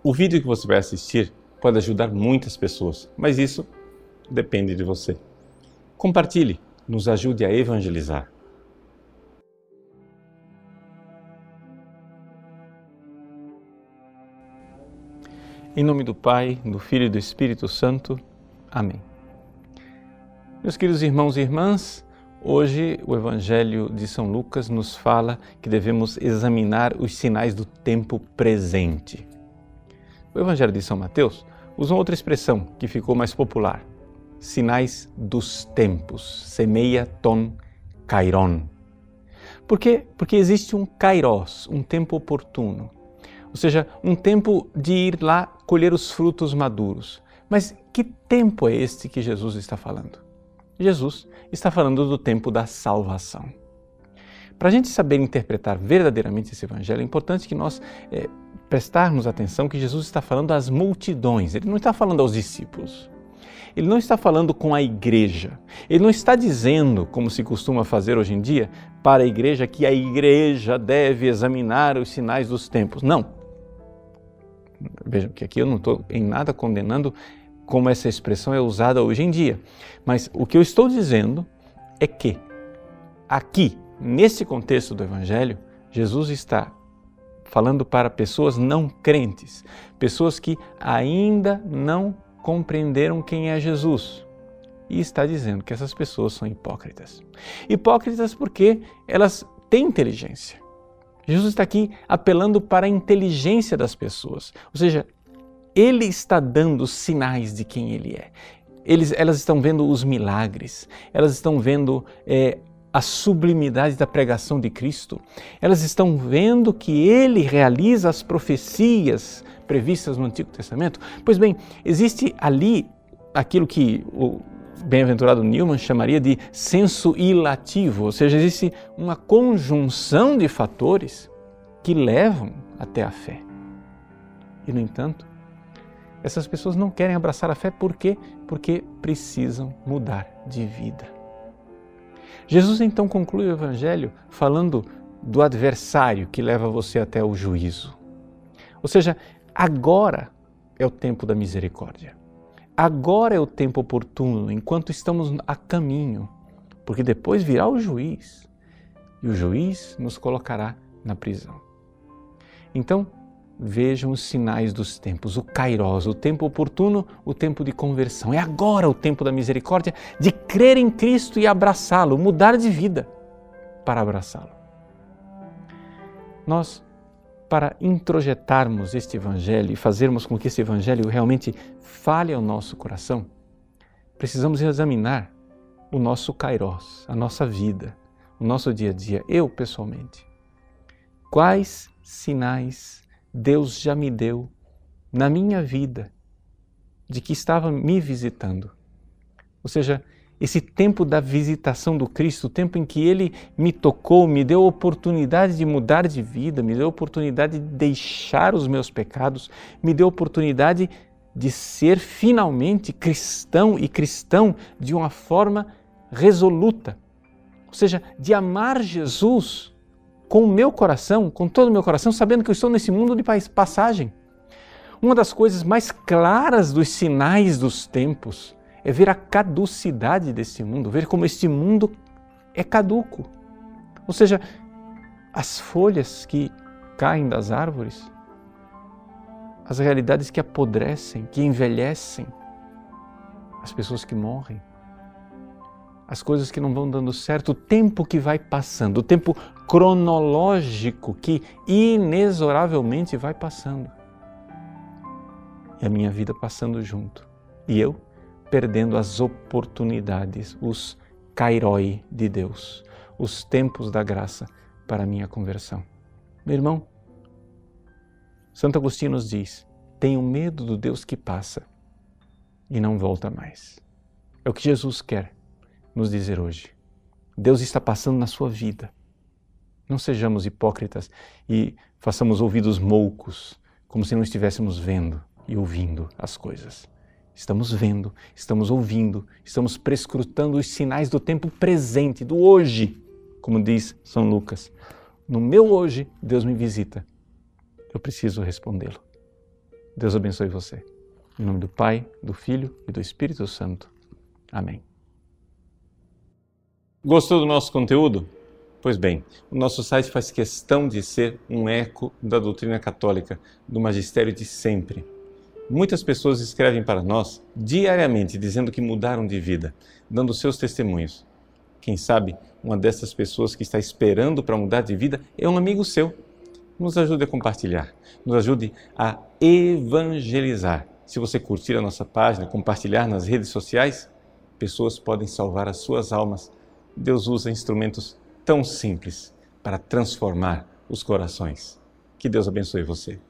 O vídeo que você vai assistir pode ajudar muitas pessoas, mas isso depende de você. Compartilhe, nos ajude a evangelizar. Em nome do Pai, do Filho e do Espírito Santo. Amém. Meus queridos irmãos e irmãs, hoje o Evangelho de São Lucas nos fala que devemos examinar os sinais do tempo presente. O Evangelho de São Mateus usa outra expressão que ficou mais popular: sinais dos tempos, semeia ton kairon. Por quê? Porque existe um kairos, um tempo oportuno, ou seja, um tempo de ir lá colher os frutos maduros. Mas que tempo é este que Jesus está falando? Jesus está falando do tempo da salvação. Para a gente saber interpretar verdadeiramente esse evangelho, é importante que nós é, prestarmos atenção que Jesus está falando às multidões, ele não está falando aos discípulos. Ele não está falando com a igreja. Ele não está dizendo, como se costuma fazer hoje em dia, para a igreja que a igreja deve examinar os sinais dos tempos. Não. Vejam que aqui eu não estou em nada condenando como essa expressão é usada hoje em dia. Mas o que eu estou dizendo é que aqui, nesse contexto do Evangelho, Jesus está falando para pessoas não crentes, pessoas que ainda não compreenderam quem é Jesus. E está dizendo que essas pessoas são hipócritas. Hipócritas porque elas têm inteligência. Jesus está aqui apelando para a inteligência das pessoas, ou seja, ele está dando sinais de quem ele é. Eles, elas estão vendo os milagres, elas estão vendo é, a sublimidade da pregação de Cristo, elas estão vendo que ele realiza as profecias previstas no Antigo Testamento. Pois bem, existe ali aquilo que o bem-aventurado Newman chamaria de senso ilativo, ou seja, existe uma conjunção de fatores que levam até a fé. E, no entanto, essas pessoas não querem abraçar a fé por quê? Porque precisam mudar de vida. Jesus então conclui o Evangelho falando do adversário que leva você até o juízo. Ou seja, agora é o tempo da misericórdia. Agora é o tempo oportuno, enquanto estamos a caminho, porque depois virá o juiz e o juiz nos colocará na prisão. Então, vejam os sinais dos tempos, o kairos, o tempo oportuno, o tempo de conversão. É agora o tempo da misericórdia, de crer em Cristo e abraçá-lo, mudar de vida para abraçá-lo. Nós para introjetarmos este Evangelho e fazermos com que esse Evangelho realmente fale ao nosso coração, precisamos examinar o nosso kairos, a nossa vida, o nosso dia a dia, eu pessoalmente. Quais sinais Deus já me deu na minha vida de que estava me visitando? Ou seja, esse tempo da visitação do Cristo, o tempo em que Ele me tocou, me deu oportunidade de mudar de vida, me deu oportunidade de deixar os meus pecados, me deu oportunidade de ser finalmente cristão e cristão de uma forma resoluta. Ou seja, de amar Jesus com o meu coração, com todo o meu coração, sabendo que eu estou nesse mundo de passagem. Uma das coisas mais claras dos sinais dos tempos é ver a caducidade deste mundo, ver como este mundo é caduco. Ou seja, as folhas que caem das árvores, as realidades que apodrecem, que envelhecem, as pessoas que morrem, as coisas que não vão dando certo, o tempo que vai passando, o tempo cronológico que inexoravelmente vai passando. E a minha vida passando junto. E eu perdendo as oportunidades, os kairoi de Deus, os tempos da graça para a minha conversão. Meu irmão, Santo Agostinho nos diz: tenho medo do Deus que passa e não volta mais. É o que Jesus quer nos dizer hoje. Deus está passando na sua vida. Não sejamos hipócritas e façamos ouvidos moucos, como se não estivéssemos vendo e ouvindo as coisas. Estamos vendo, estamos ouvindo, estamos prescrutando os sinais do tempo presente, do hoje, como diz São Lucas. No meu hoje, Deus me visita. Eu preciso respondê-lo. Deus abençoe você. Em nome do Pai, do Filho e do Espírito Santo. Amém. Gostou do nosso conteúdo? Pois bem, o nosso site faz questão de ser um eco da doutrina católica, do magistério de sempre. Muitas pessoas escrevem para nós diariamente dizendo que mudaram de vida, dando seus testemunhos. Quem sabe uma dessas pessoas que está esperando para mudar de vida é um amigo seu. Nos ajude a compartilhar, nos ajude a evangelizar. Se você curtir a nossa página, compartilhar nas redes sociais, pessoas podem salvar as suas almas. Deus usa instrumentos tão simples para transformar os corações. Que Deus abençoe você.